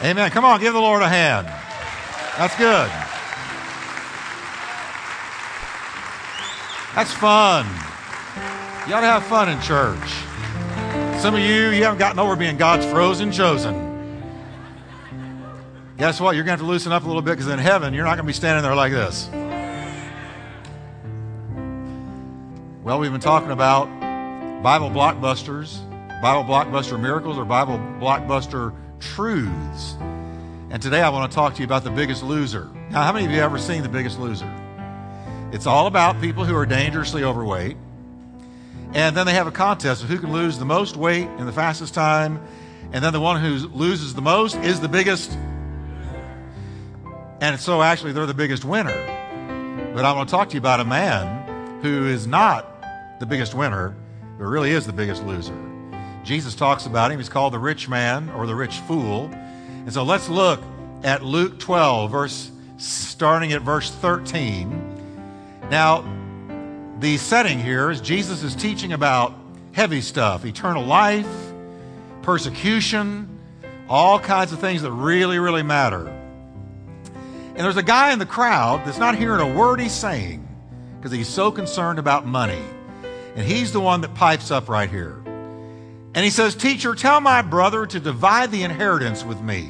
Amen. Come on, give the Lord a hand. That's good. That's fun. You ought to have fun in church. Some of you, you haven't gotten over being God's frozen chosen. Guess what? You're going to have to loosen up a little bit because in heaven, you're not going to be standing there like this. Well, we've been talking about Bible blockbusters, Bible blockbuster miracles, or Bible blockbuster truths. And today I want to talk to you about the biggest loser. Now, how many of you have ever seen the biggest loser? It's all about people who are dangerously overweight. And then they have a contest of who can lose the most weight in the fastest time. And then the one who loses the most is the biggest. And so actually, they're the biggest winner. But I want to talk to you about a man who is not the biggest winner, but really is the biggest loser. Jesus talks about him. He's called the rich man or the rich fool. And so let's look at Luke 12, verse starting at verse 13. Now, the setting here is Jesus is teaching about heavy stuff, eternal life, persecution, all kinds of things that really, really matter. And there's a guy in the crowd that's not hearing a word he's saying because he's so concerned about money. And he's the one that pipes up right here. And he says, Teacher, tell my brother to divide the inheritance with me.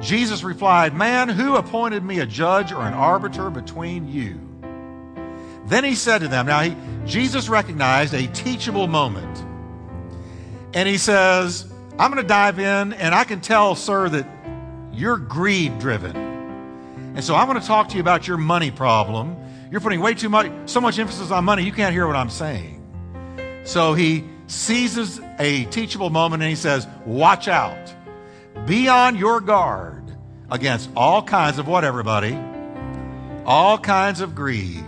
Jesus replied, Man, who appointed me a judge or an arbiter between you? Then he said to them, Now, he, Jesus recognized a teachable moment. And he says, I'm going to dive in, and I can tell, sir, that you're greed driven. And so I'm going to talk to you about your money problem. You're putting way too much, so much emphasis on money, you can't hear what I'm saying. So he seizes a teachable moment and he says, Watch out. Be on your guard against all kinds of what, everybody? All kinds of greed.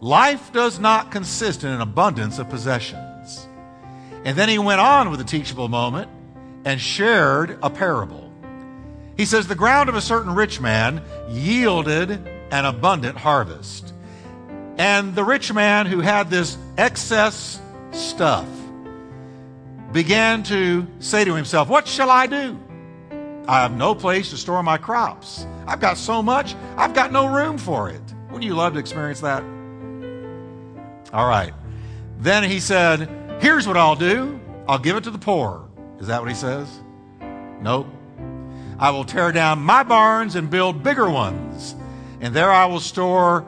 Life does not consist in an abundance of possessions. And then he went on with a teachable moment and shared a parable. He says, The ground of a certain rich man yielded an abundant harvest. And the rich man who had this excess stuff began to say to himself, What shall I do? I have no place to store my crops. I've got so much, I've got no room for it. Wouldn't you love to experience that? All right. Then he said, Here's what I'll do I'll give it to the poor. Is that what he says? Nope. I will tear down my barns and build bigger ones. And there I will store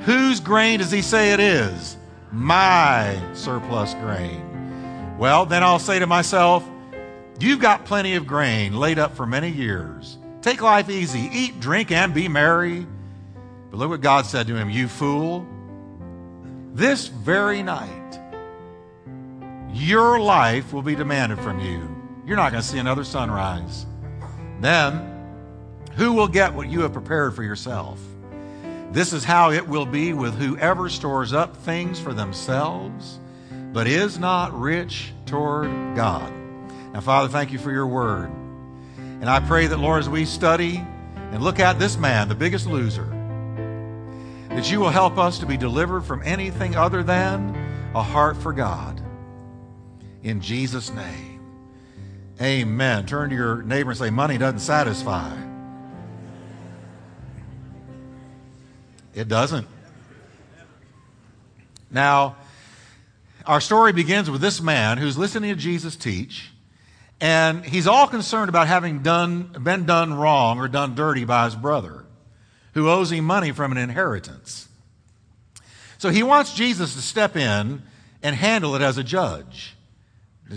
whose grain does he say it is? My surplus grain. Well, then I'll say to myself, You've got plenty of grain laid up for many years. Take life easy, eat, drink, and be merry. But look what God said to him, You fool. This very night, your life will be demanded from you. You're not going to see another sunrise. Then, who will get what you have prepared for yourself? This is how it will be with whoever stores up things for themselves, but is not rich toward God. Now, Father, thank you for your word. And I pray that, Lord, as we study and look at this man, the biggest loser, that you will help us to be delivered from anything other than a heart for God. In Jesus' name. Amen. Turn to your neighbor and say, Money doesn't satisfy. It doesn't. Now, our story begins with this man who's listening to Jesus teach, and he's all concerned about having done, been done wrong or done dirty by his brother who owes him money from an inheritance. So he wants Jesus to step in and handle it as a judge.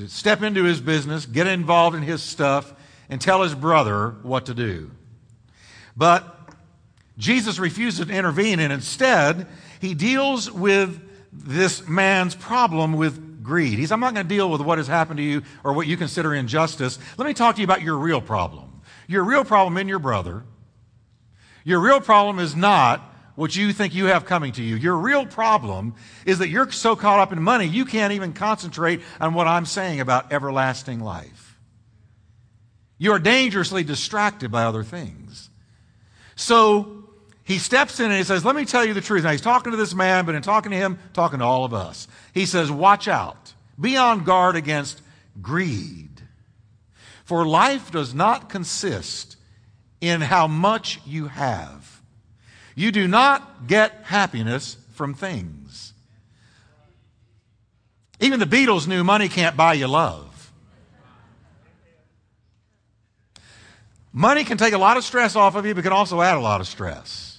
Step into his business, get involved in his stuff, and tell his brother what to do. But Jesus refuses to intervene, and instead, he deals with this man's problem with greed. He's, I'm not going to deal with what has happened to you or what you consider injustice. Let me talk to you about your real problem. Your real problem in your brother your real problem is not what you think you have coming to you. Your real problem is that you're so caught up in money, you can't even concentrate on what I'm saying about everlasting life. You are dangerously distracted by other things. So he steps in and he says, Let me tell you the truth. Now he's talking to this man, but in talking to him, talking to all of us. He says, Watch out. Be on guard against greed. For life does not consist in how much you have. You do not get happiness from things. Even the Beatles knew money can't buy you love. Money can take a lot of stress off of you, but can also add a lot of stress.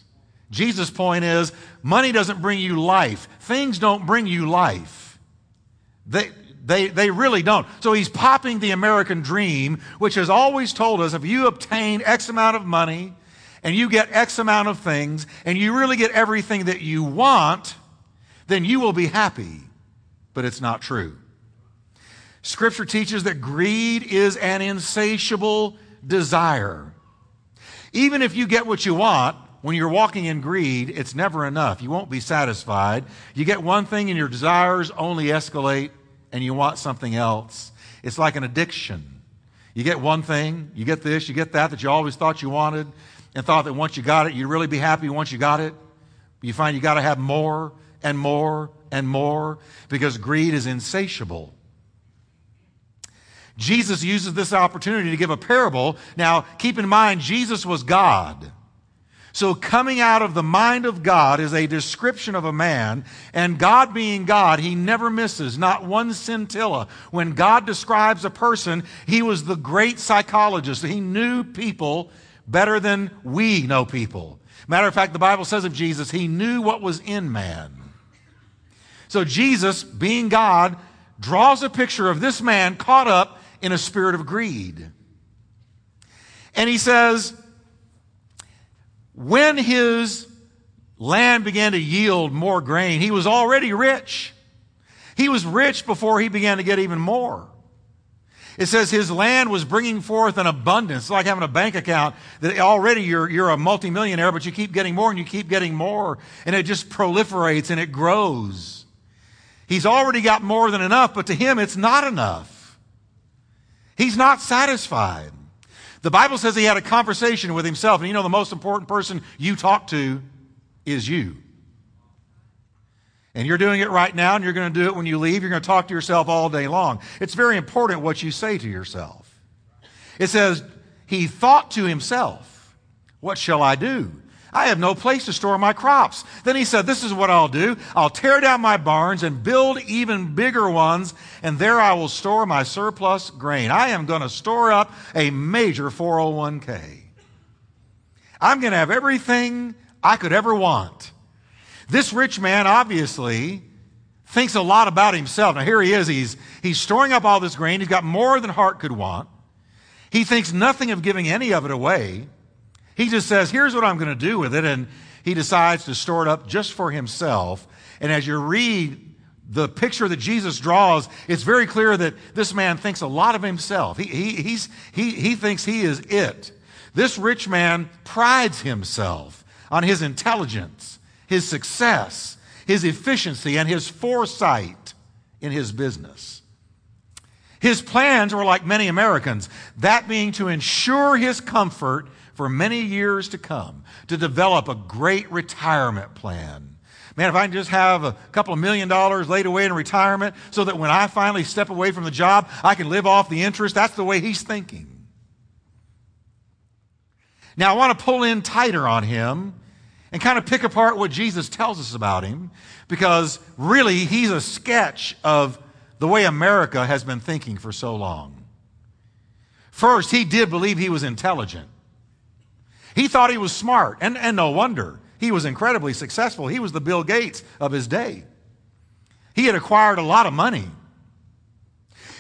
Jesus' point is money doesn't bring you life. Things don't bring you life. They, they, they really don't. So he's popping the American dream, which has always told us if you obtain X amount of money and you get X amount of things and you really get everything that you want, then you will be happy. But it's not true. Scripture teaches that greed is an insatiable desire. Even if you get what you want, when you're walking in greed, it's never enough. You won't be satisfied. You get one thing and your desires only escalate and you want something else. It's like an addiction. You get one thing, you get this, you get that that you always thought you wanted and thought that once you got it, you'd really be happy once you got it. You find you got to have more and more and more because greed is insatiable. Jesus uses this opportunity to give a parable. Now, keep in mind, Jesus was God. So coming out of the mind of God is a description of a man, and God being God, he never misses, not one scintilla. When God describes a person, he was the great psychologist. He knew people better than we know people. Matter of fact, the Bible says of Jesus, he knew what was in man. So Jesus, being God, draws a picture of this man caught up in a spirit of greed. And he says, when his land began to yield more grain, he was already rich. He was rich before he began to get even more. It says his land was bringing forth an abundance. It's like having a bank account that already you're, you're a multimillionaire, but you keep getting more and you keep getting more, and it just proliferates and it grows. He's already got more than enough, but to him it's not enough. He's not satisfied. The Bible says he had a conversation with himself, and you know the most important person you talk to is you. And you're doing it right now, and you're going to do it when you leave. You're going to talk to yourself all day long. It's very important what you say to yourself. It says, He thought to himself, What shall I do? I have no place to store my crops. Then he said, This is what I'll do. I'll tear down my barns and build even bigger ones, and there I will store my surplus grain. I am going to store up a major 401k. I'm going to have everything I could ever want. This rich man obviously thinks a lot about himself. Now, here he is. He's, he's storing up all this grain. He's got more than heart could want. He thinks nothing of giving any of it away. He just says, here's what I'm going to do with it. And he decides to store it up just for himself. And as you read the picture that Jesus draws, it's very clear that this man thinks a lot of himself. He, he, he, he thinks he is it. This rich man prides himself on his intelligence, his success, his efficiency, and his foresight in his business. His plans were like many Americans, that being to ensure his comfort for many years to come to develop a great retirement plan. Man, if I can just have a couple of million dollars laid away in retirement so that when I finally step away from the job, I can live off the interest, that's the way he's thinking. Now, I want to pull in tighter on him and kind of pick apart what Jesus tells us about him because really he's a sketch of the way America has been thinking for so long. First, he did believe he was intelligent. He thought he was smart, and, and no wonder. He was incredibly successful. He was the Bill Gates of his day. He had acquired a lot of money.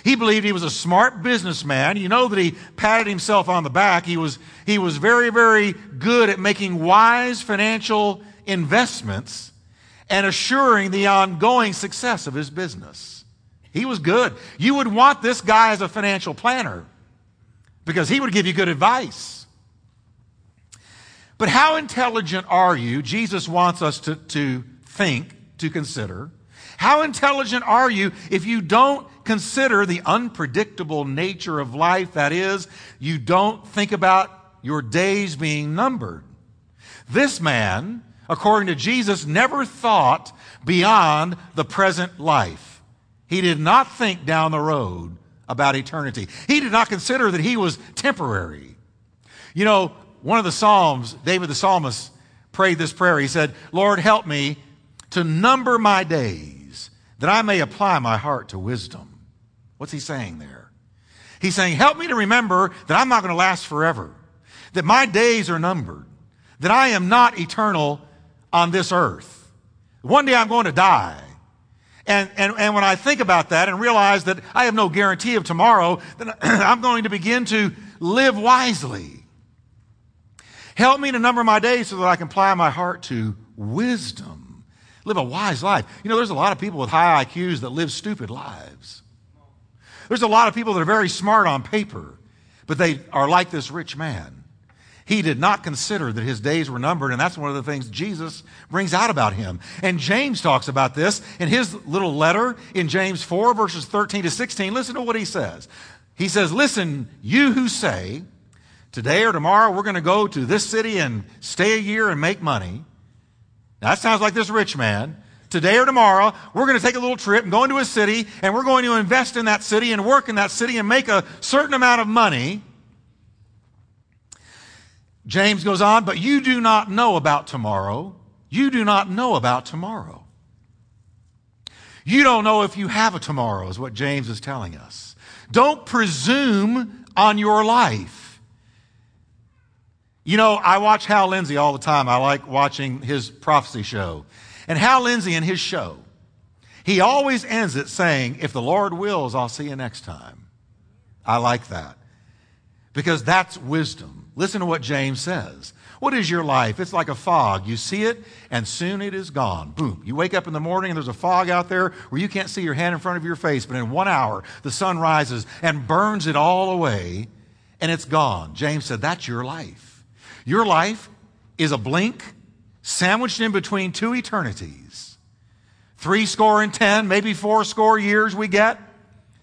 He believed he was a smart businessman. You know that he patted himself on the back. He was, he was very, very good at making wise financial investments and assuring the ongoing success of his business. He was good. You would want this guy as a financial planner because he would give you good advice. But how intelligent are you? Jesus wants us to, to think, to consider. How intelligent are you if you don't consider the unpredictable nature of life? That is, you don't think about your days being numbered. This man, according to Jesus, never thought beyond the present life. He did not think down the road about eternity. He did not consider that he was temporary. You know, one of the Psalms, David the psalmist prayed this prayer. He said, Lord, help me to number my days that I may apply my heart to wisdom. What's he saying there? He's saying, help me to remember that I'm not going to last forever, that my days are numbered, that I am not eternal on this earth. One day I'm going to die. And, and, and when I think about that and realize that I have no guarantee of tomorrow, then I'm going to begin to live wisely. Help me to number my days so that I can apply my heart to wisdom. Live a wise life. You know, there's a lot of people with high IQs that live stupid lives. There's a lot of people that are very smart on paper, but they are like this rich man. He did not consider that his days were numbered, and that's one of the things Jesus brings out about him. And James talks about this in his little letter in James 4, verses 13 to 16. Listen to what he says. He says, Listen, you who say, Today or tomorrow, we're going to go to this city and stay a year and make money. That sounds like this rich man. Today or tomorrow, we're going to take a little trip and go into a city and we're going to invest in that city and work in that city and make a certain amount of money. James goes on, but you do not know about tomorrow. You do not know about tomorrow. You don't know if you have a tomorrow, is what James is telling us. Don't presume on your life. You know, I watch Hal Lindsey all the time. I like watching his prophecy show. And Hal Lindsey in his show, he always ends it saying, If the Lord wills, I'll see you next time. I like that because that's wisdom. Listen to what James says. What is your life? It's like a fog. You see it, and soon it is gone. Boom. You wake up in the morning, and there's a fog out there where you can't see your hand in front of your face, but in one hour, the sun rises and burns it all away, and it's gone. James said, That's your life. Your life is a blink sandwiched in between two eternities. Three score and ten, maybe four score years we get,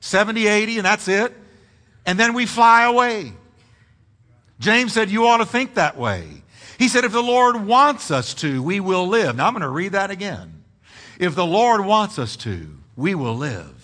70, 80, and that's it. And then we fly away. James said, You ought to think that way. He said, If the Lord wants us to, we will live. Now I'm going to read that again. If the Lord wants us to, we will live.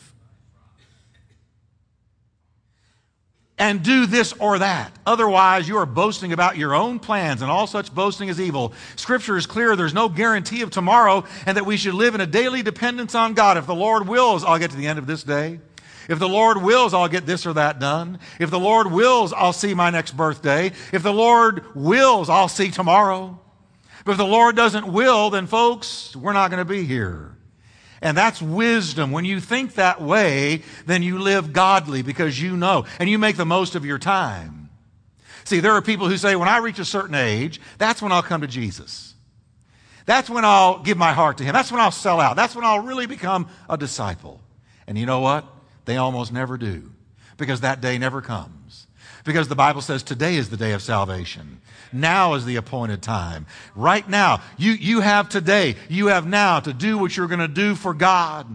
And do this or that. Otherwise, you are boasting about your own plans, and all such boasting is evil. Scripture is clear there's no guarantee of tomorrow, and that we should live in a daily dependence on God. If the Lord wills, I'll get to the end of this day. If the Lord wills, I'll get this or that done. If the Lord wills, I'll see my next birthday. If the Lord wills, I'll see tomorrow. But if the Lord doesn't will, then folks, we're not going to be here. And that's wisdom. When you think that way, then you live godly because you know and you make the most of your time. See, there are people who say, when I reach a certain age, that's when I'll come to Jesus. That's when I'll give my heart to Him. That's when I'll sell out. That's when I'll really become a disciple. And you know what? They almost never do because that day never comes. Because the Bible says today is the day of salvation. Now is the appointed time. Right now. You, you have today. You have now to do what you're going to do for God.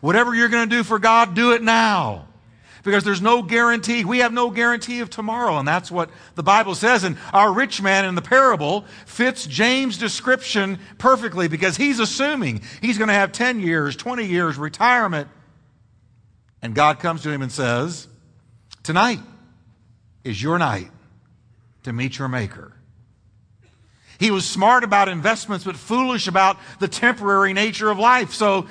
Whatever you're going to do for God, do it now. Because there's no guarantee. We have no guarantee of tomorrow. And that's what the Bible says. And our rich man in the parable fits James' description perfectly because he's assuming he's going to have 10 years, 20 years retirement. And God comes to him and says, Tonight is your night to meet your Maker. He was smart about investments, but foolish about the temporary nature of life. So,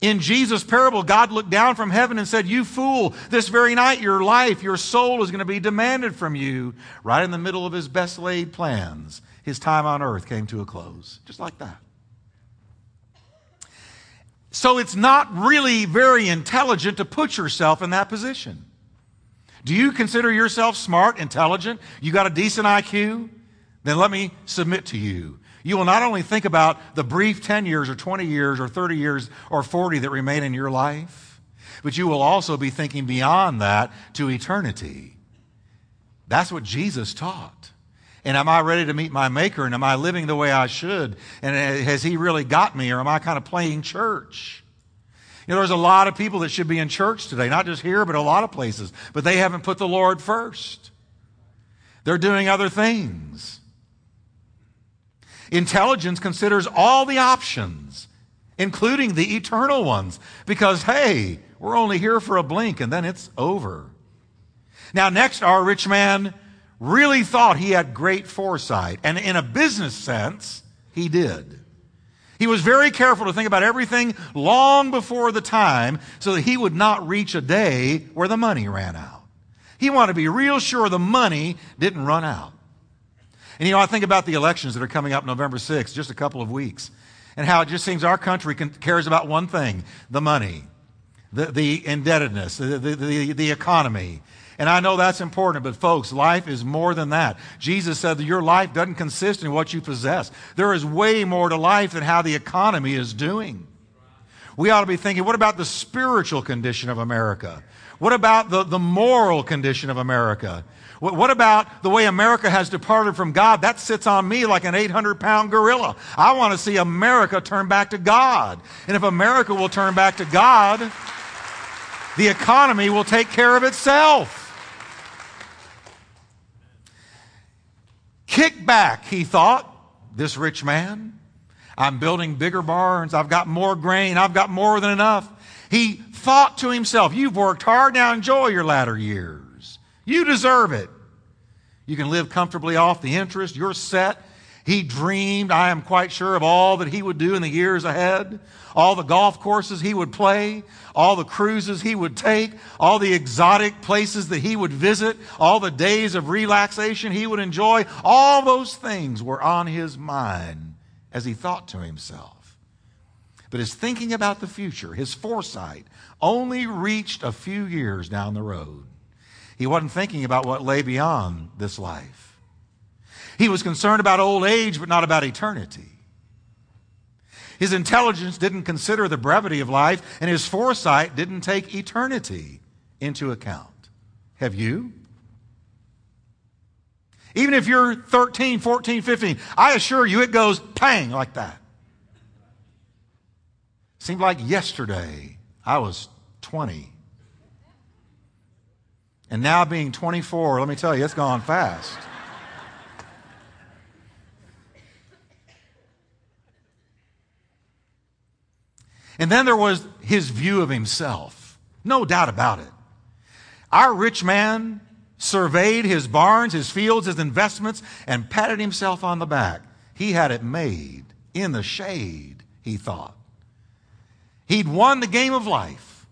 in Jesus' parable, God looked down from heaven and said, You fool, this very night your life, your soul is going to be demanded from you. Right in the middle of his best laid plans, his time on earth came to a close. Just like that. So, it's not really very intelligent to put yourself in that position. Do you consider yourself smart, intelligent? You got a decent IQ? Then let me submit to you. You will not only think about the brief 10 years or 20 years or 30 years or 40 that remain in your life, but you will also be thinking beyond that to eternity. That's what Jesus taught. And am I ready to meet my Maker? And am I living the way I should? And uh, has He really got me? Or am I kind of playing church? You know, there's a lot of people that should be in church today, not just here, but a lot of places, but they haven't put the Lord first. They're doing other things. Intelligence considers all the options, including the eternal ones, because, hey, We're only here for a blink and then it's over. Now, next, our rich man really thought he had great foresight. And in a business sense, he did. He was very careful to think about everything long before the time so that he would not reach a day where the money ran out. He wanted to be real sure the money didn't run out. And you know, I think about the elections that are coming up November 6th, just a couple of weeks, and how it just seems our country cares about one thing the money, the, the indebtedness, the, the, the, the economy. And I know that's important, but folks, life is more than that. Jesus said that your life doesn't consist in what you possess. There is way more to life than how the economy is doing. We ought to be thinking, what about the spiritual condition of America? What about the, the moral condition of America? What, what about the way America has departed from God? That sits on me like an 800 pound gorilla. I want to see America turn back to God. And if America will turn back to God, the economy will take care of itself. Kick back, he thought, this rich man. I'm building bigger barns. I've got more grain. I've got more than enough. He thought to himself, You've worked hard, now enjoy your latter years. You deserve it. You can live comfortably off the interest. You're set. He dreamed, I am quite sure, of all that he would do in the years ahead, all the golf courses he would play, all the cruises he would take, all the exotic places that he would visit, all the days of relaxation he would enjoy. All those things were on his mind as he thought to himself. But his thinking about the future, his foresight, only reached a few years down the road. He wasn't thinking about what lay beyond this life. He was concerned about old age, but not about eternity. His intelligence didn't consider the brevity of life, and his foresight didn't take eternity into account. Have you? Even if you're 13, 14, 15, I assure you it goes pang like that. Seemed like yesterday I was 20. And now being 24, let me tell you, it's gone fast. And then there was his view of himself. No doubt about it. Our rich man surveyed his barns, his fields, his investments, and patted himself on the back. He had it made in the shade, he thought. He'd won the game of life.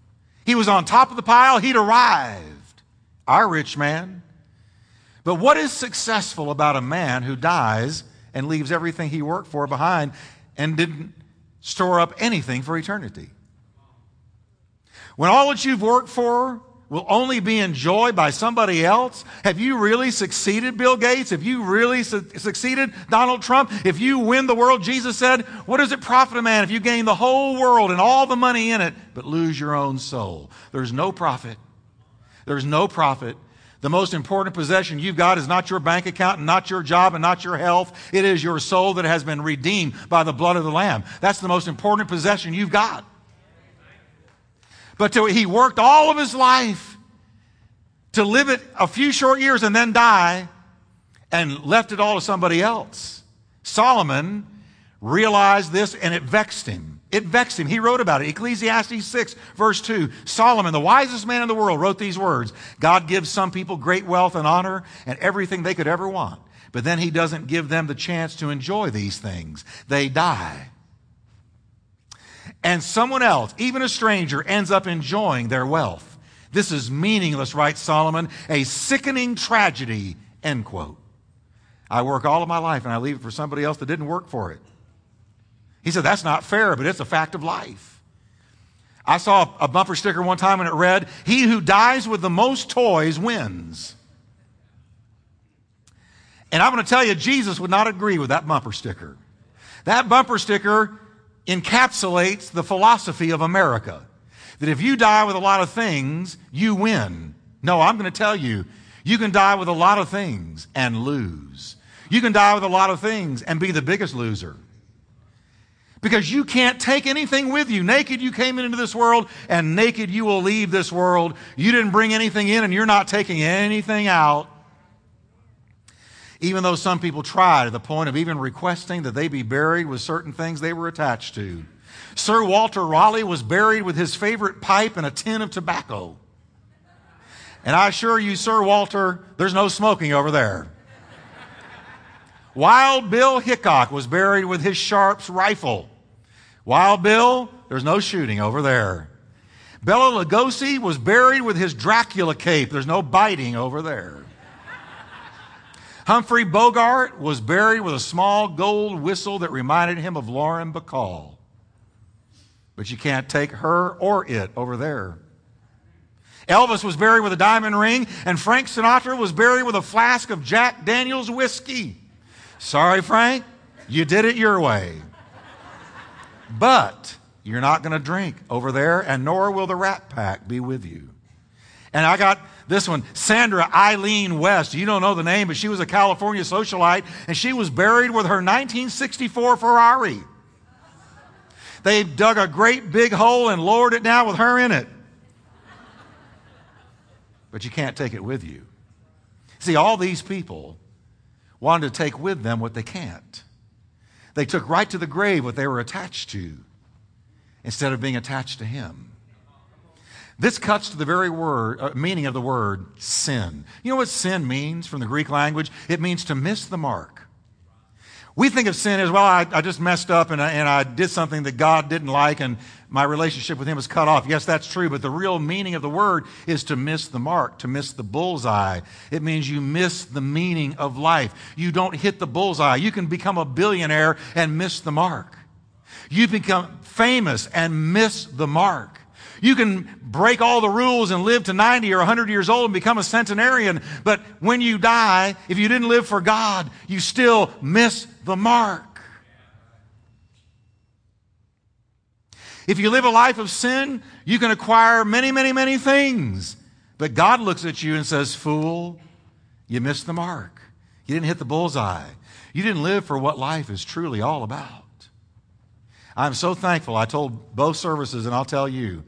He was on top of the pile. He'd arrived. Our rich man. But what is successful about a man who dies and leaves everything he worked for behind and didn't store up anything for eternity? When all that you've worked for will only be enjoyed by somebody else? Have you really succeeded, Bill Gates? Have you really su- succeeded, Donald Trump? If you win the world, Jesus said, what does it profit a man if you gain the whole world and all the money in it, but lose your own soul? There's no profit. There's no profit. The most important possession you've got is not your bank account and not your job and not your health. It is your soul that has been redeemed by the blood of the Lamb. That's the most important possession you've got. But to, he worked all of his life to live it a few short years and then die and left it all to somebody else. Solomon realized this and it vexed him. It vexed him. He wrote about it. Ecclesiastes 6, verse 2. Solomon, the wisest man in the world, wrote these words God gives some people great wealth and honor and everything they could ever want. But then he doesn't give them the chance to enjoy these things. They die and someone else, even a stranger, ends up enjoying their wealth. This is meaningless, writes Solomon, a sickening tragedy, end quote. I work all of my life and I leave it for somebody else that didn't work for it. He said, That's not fair, but it's a fact of life. I saw a bumper sticker one time and it read, He who dies with the most toys wins. And I'm going to tell you, Jesus would not agree with that bumper sticker. That bumper sticker encapsulates the philosophy of America. That if you die with a lot of things, you win. No, I'm going to tell you, you can die with a lot of things and lose. You can die with a lot of things and be the biggest loser. Because you can't take anything with you. Naked you came into this world, and naked you will leave this world. You didn't bring anything in, and you're not taking anything out even though some people try to the point of even requesting that they be buried with certain things they were attached to. Sir Walter Raleigh was buried with his favorite pipe and a tin of tobacco. And I assure you, Sir Walter, there's no smoking over there. Wild Bill Hickok was buried with his Sharps rifle. Wild Bill, there's no shooting over there. Bela Lugosi was buried with his Dracula cape. There's no biting over there. Humphrey Bogart was buried with a small gold whistle that reminded him of Lauren Bacall. But you can't take her or it over there. Elvis was buried with a diamond ring, and Frank Sinatra was buried with a flask of Jack Daniels whiskey. Sorry, Frank, you did it your way. But you're not going to drink over there, and nor will the Rat Pack be with you. And I got this one, Sandra Ilene West. You don't know the name, but she was a California socialite, and she was buried with her 1964 Ferrari. They dug a great big hole and lowered it down with her in it. But you can't take it with you. See, all these people wanted to take with them what they can't. They took right to the grave what they were attached to instead of being attached to Him. This cuts to the very word, uh, meaning of the word sin. You know what sin means from the Greek language? It means to miss the mark. We think of sin as, well, I, I just messed up and I, and I did something that God didn't like and my relationship with Him is cut off. Yes, that's true, but the real meaning of the word is to miss the mark, to miss the bullseye. It means you miss the meaning of life. You don't hit the bullseye. You can become a billionaire and miss the mark. You become famous and miss the mark. You can break all the rules and live to 90 or 100 years old and become a centenarian, but when you die, if you didn't live for God, you still miss the mark. If you live a life of sin, you can acquire many, many, many things. But God looks at you and says, Fool, you missed the mark. You didn't hit the bullseye. You didn't live for what life is truly all about. I'm so thankful. I told both services, and I'll tell you,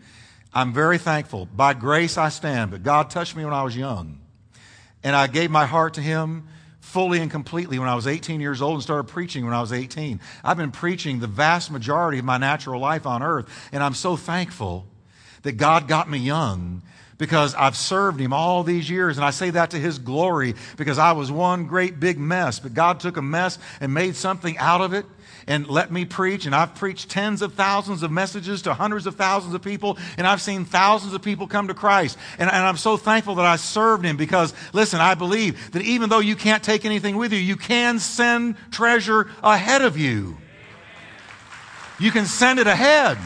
I'm very thankful. By grace I stand, but God touched me when I was young. And I gave my heart to Him fully and completely when I was 18 years old and started preaching when I was 18. I've been preaching the vast majority of my natural life on earth, and I'm so thankful that God got me young because I've served him all these years. And I say that to his glory because I was one great big mess. But God took a mess and made something out of it and let me preach. And I've preached tens of thousands of messages to hundreds of thousands of people, and I've seen thousands of people come to Christ. And, and, I'm so thankful that I served him because, listen, I believe that even though you can't take anything with you, you can send treasure ahead of you. You can send it ahead.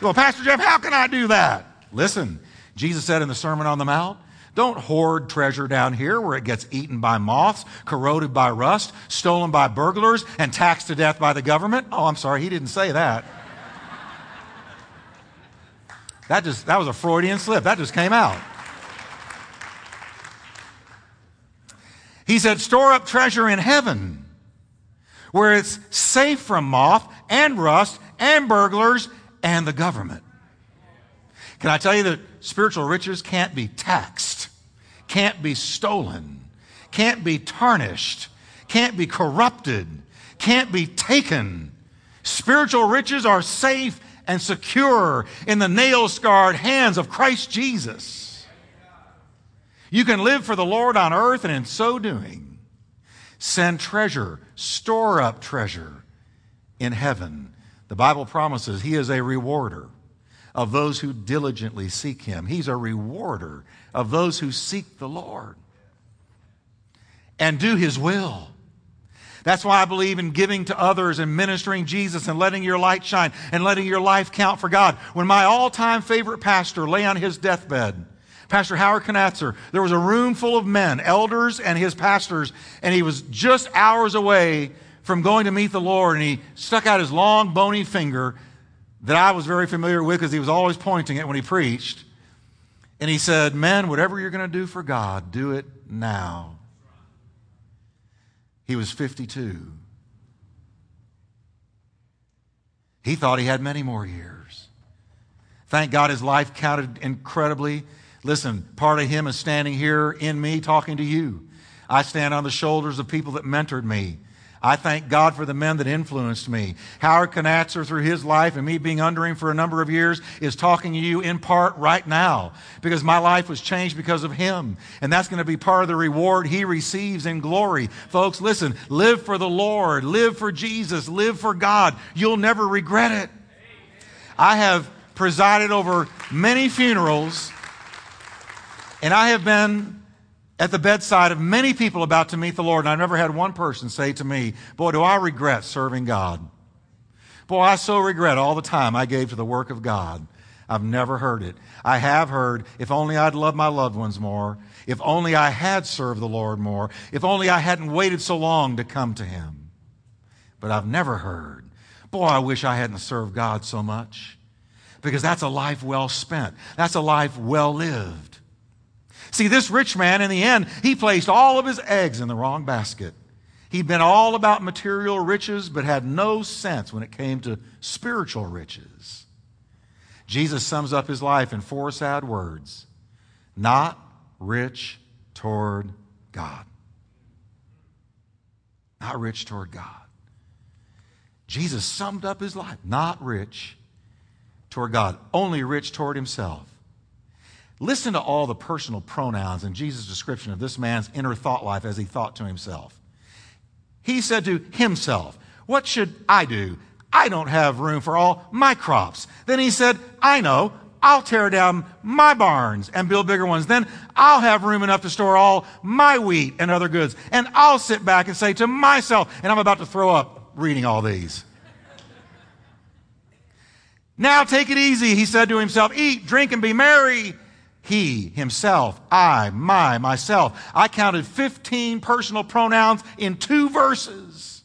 Well, Pastor Jeff, how can I do that? Listen, Jesus said in the Sermon on the Mount, don't hoard treasure down here where it gets eaten by moths, corroded by rust, stolen by burglars, and taxed to death by the government. Oh, I'm sorry, he didn't say that. That just that was a Freudian slip. That just came out. He said, store up treasure in heaven where it's safe from moth and rust and burglars and the government. Can I tell you that spiritual riches can't be taxed, can't be stolen, can't be tarnished, can't be corrupted, can't be taken. Spiritual riches are safe and secure in the nail scarred hands of Christ Jesus. You can live for the Lord on earth, and in so doing, send treasure, store up treasure in heaven. The Bible promises He is a rewarder of those who diligently seek him. He's a rewarder of those who seek the Lord and do his will. That's why I believe in giving to others and ministering Jesus and letting your light shine and letting your life count for God. When my all time favorite pastor lay on his deathbed, Pastor Howard Knatzer, there was a room full of men, elders and his pastors, and he was just hours away from going to meet the Lord, and he stuck out his long, bony finger that I was very familiar with because he was always pointing it when he preached. And he said, Men, whatever you're going to do for God, do it now. He was 52. He thought he had many more years. Thank God his life counted incredibly. Listen, part of him is standing here in me talking to you. I stand on the shoulders of people that mentored me. I thank God for the men that influenced me. Howard Knatzer, through his life and me being under him for a number of years, is talking to you in part right now because my life was changed because of him. And that's going to be part of the reward he receives in glory. Folks, listen, live for the Lord, live for Jesus, live for God. You'll never regret it. I have presided over many funerals, and I have been at the bedside of many people about to meet the Lord, and I've never had one person say to me, Boy, do I regret serving God. Boy, I so regret all the time I gave to the work of God. I've never heard it. I have heard, if only I'd loved my loved ones more, if only I had served the Lord more, if only I hadn't waited so long to come to Him. But I've never heard, boy, I wish I hadn't served God so much. Because that's a life well spent. That's a life well lived. See, this rich man, in the end, he placed all of his eggs in the wrong basket. He'd been all about material riches, but had no sense when it came to spiritual riches. Jesus sums up his life in four sad words not rich toward God. Not rich toward God. Jesus summed up his life not rich toward God, only rich toward himself. Listen to all the personal pronouns in Jesus' description of this man's inner thought life as he thought to himself. He said to himself, What should I do? I don't have room for all my crops. Then he said, I know. I'll tear down my barns and build bigger ones. Then I'll have room enough to store all my wheat and other goods. And I'll sit back and say to myself, and I'm about to throw up reading all these. Now take it easy, he said to himself. Eat, drink, and be merry he, himself, I, my, myself. I counted 15 personal pronouns in two verses.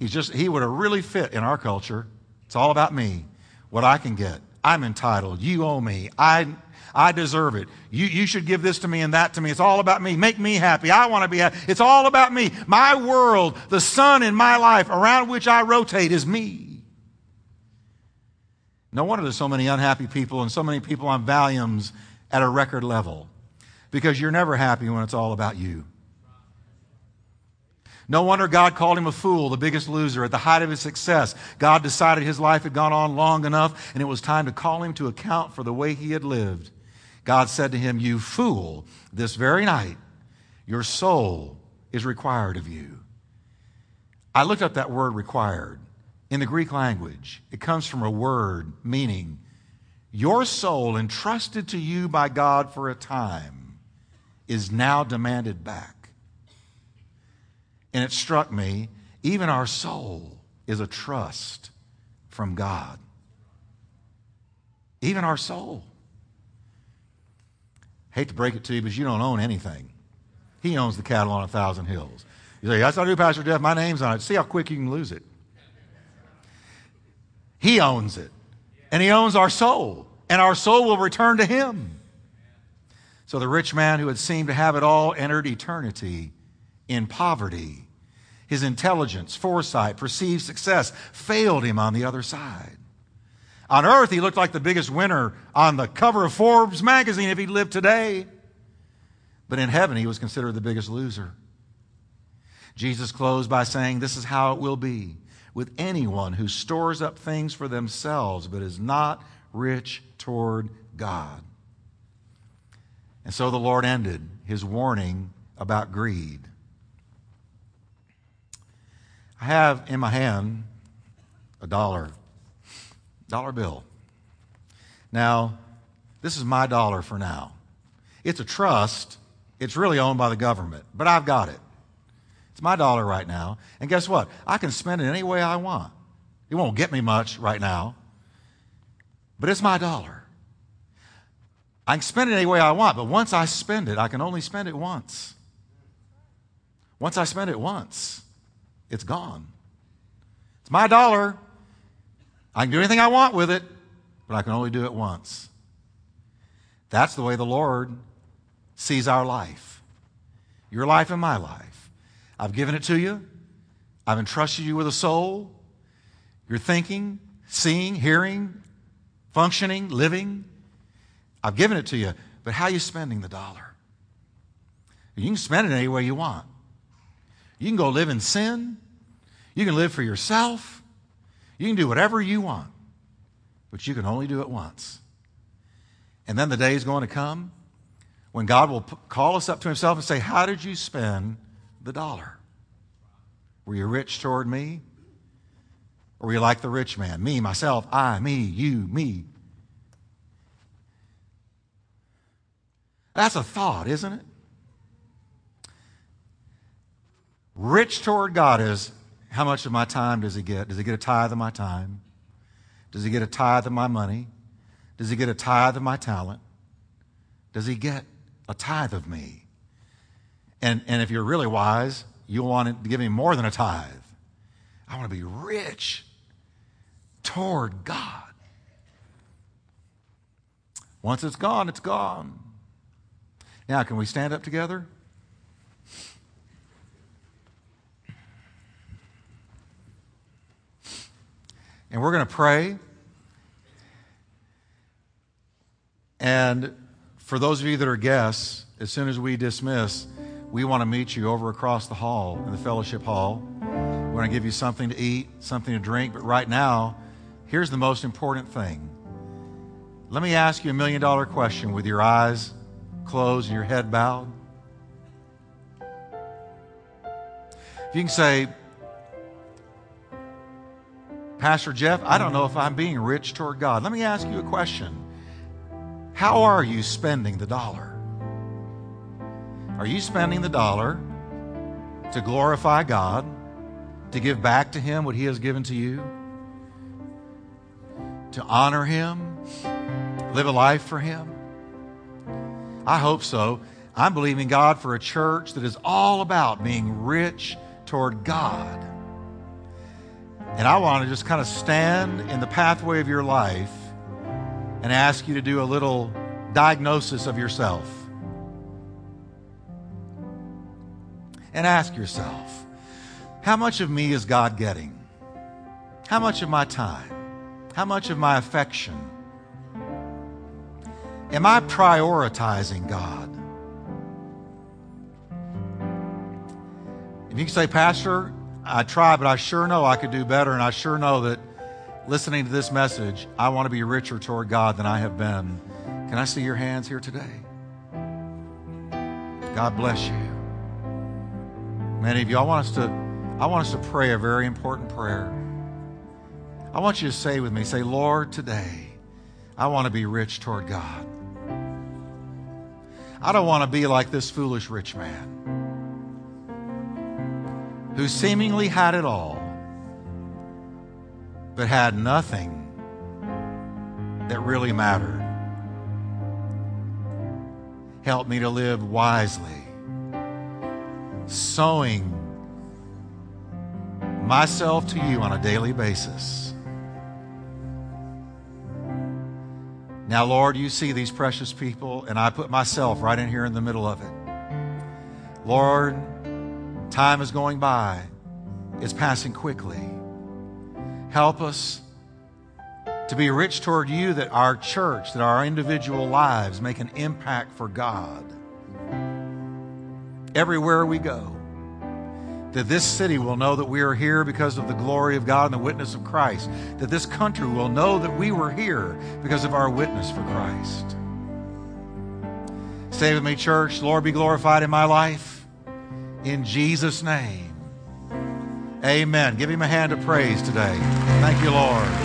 He's just, he would have really fit in our culture. It's all about me, what I can get. I'm entitled. You owe me. I, I deserve it. You, you should give this to me and that to me. It's all about me. Make me happy. I want to be happy. It's all about me. My world, the sun in my life around which I rotate is me. No wonder there's so many unhappy people and so many people on Valiums at a record level because you're never happy when it's all about you. No wonder God called him a fool, the biggest loser. At the height of his success, God decided his life had gone on long enough and it was time to call him to account for the way he had lived. God said to him, You fool, this very night, your soul is required of you. I looked up that word required in the Greek language. It comes from a word meaning your soul entrusted to you by God for a time is now demanded back. And it struck me, even our soul is a trust from God. Even our soul. Hate to break it to you, but you don't own anything. He owns the cattle on a thousand hills. You say, That's not do, Pastor Jeff. My name's on it. See how quick you can lose it. He owns it. And He owns our soul. And our soul will return to Him. So the rich man who had seemed to have it all entered eternity in poverty. His intelligence, foresight, perceived success failed him on the other side. On earth, he looked like the biggest winner on the cover of Forbes magazine if he lived today. But in heaven, he was considered the biggest loser. Jesus closed by saying, This is how it will be with anyone who stores up things for themselves but is not rich toward God. And so the Lord ended his warning about greed. I have in my hand a dollar, dollar bill. Now, this is my dollar for now. It's a trust. It's really owned by the government, but I've got it. It's my dollar right now. And guess what? I can spend it any way I want. It won't get me much right now, but it's my dollar. I can spend it any way I want, but once I spend it, I can only spend it once. Once I spend it once, it's gone. It's my dollar. I can do anything I want with it, but I can only do it once. That's the way the Lord sees our life. Your life and my life. I've given it to you. I've entrusted you with a soul. You're thinking, seeing, hearing, functioning, living. I've given it to you. But how are you spending the dollar? You can spend it any way you want. You can go live in sin. You can live for yourself. You can do whatever you want. But you can only do it once. And then the day is going to come when God will call us up to Himself and say, How did you spend the dollar? Were you rich toward me? Or were you like the rich man? Me, myself, I, me, you, me. That's a thought, isn't it? Rich toward God is how much of my time does he get? Does he get a tithe of my time? Does he get a tithe of my money? Does he get a tithe of my talent? Does he get a tithe of me? And, and if you're really wise, you'll want to give him more than a tithe. I want to be rich toward God. Once it's gone, it's gone. Now, can we stand up together? And we're going to pray. And for those of you that are guests, as soon as we dismiss, we want to meet you over across the hall in the fellowship hall. We want to give you something to eat, something to drink. But right now, here's the most important thing. Let me ask you a million dollar question with your eyes closed and your head bowed. If you can say, Pastor Jeff, I don't know if I'm being rich toward God. Let me ask you a question. How are you spending the dollar? Are you spending the dollar to glorify God, to give back to Him what He has given to you, to honor Him, live a life for Him? I hope so. I'm believing God for a church that is all about being rich toward God and I want to just kind of stand in the pathway of your life and ask you to do a little diagnosis of yourself. And ask yourself, how much of me is God getting? How much of my time? How much of my affection? Am I prioritizing God? If you can say, Pastor, I try, but I sure know I could do better, and I sure know that listening to this message, I want to be richer toward God than I have been. Can I see your hands here today? God bless you. Many of you, I want us to, I want us to pray a very important prayer. I want you to say with me, say, Lord, today, I want to be rich toward God. I don't want to be like this foolish rich man who seemingly had it all, but had nothing that really mattered. Help me to live wisely, sowing myself to you on a daily basis. Now, Lord, you see these precious people, and I put myself right in here in the middle of it. Lord, Time is going by, it's passing quickly. Help us to be rich toward you that our church, that our individual lives make an impact for God. Everywhere we go, that this city will know that we are here because of the glory of God and the witness of Christ. That this country will know that we were here because of our witness for Christ. Say with me, church, Lord, be glorified in my life. In Jesus' name. Amen. Give him a hand of praise today. Thank you, Lord.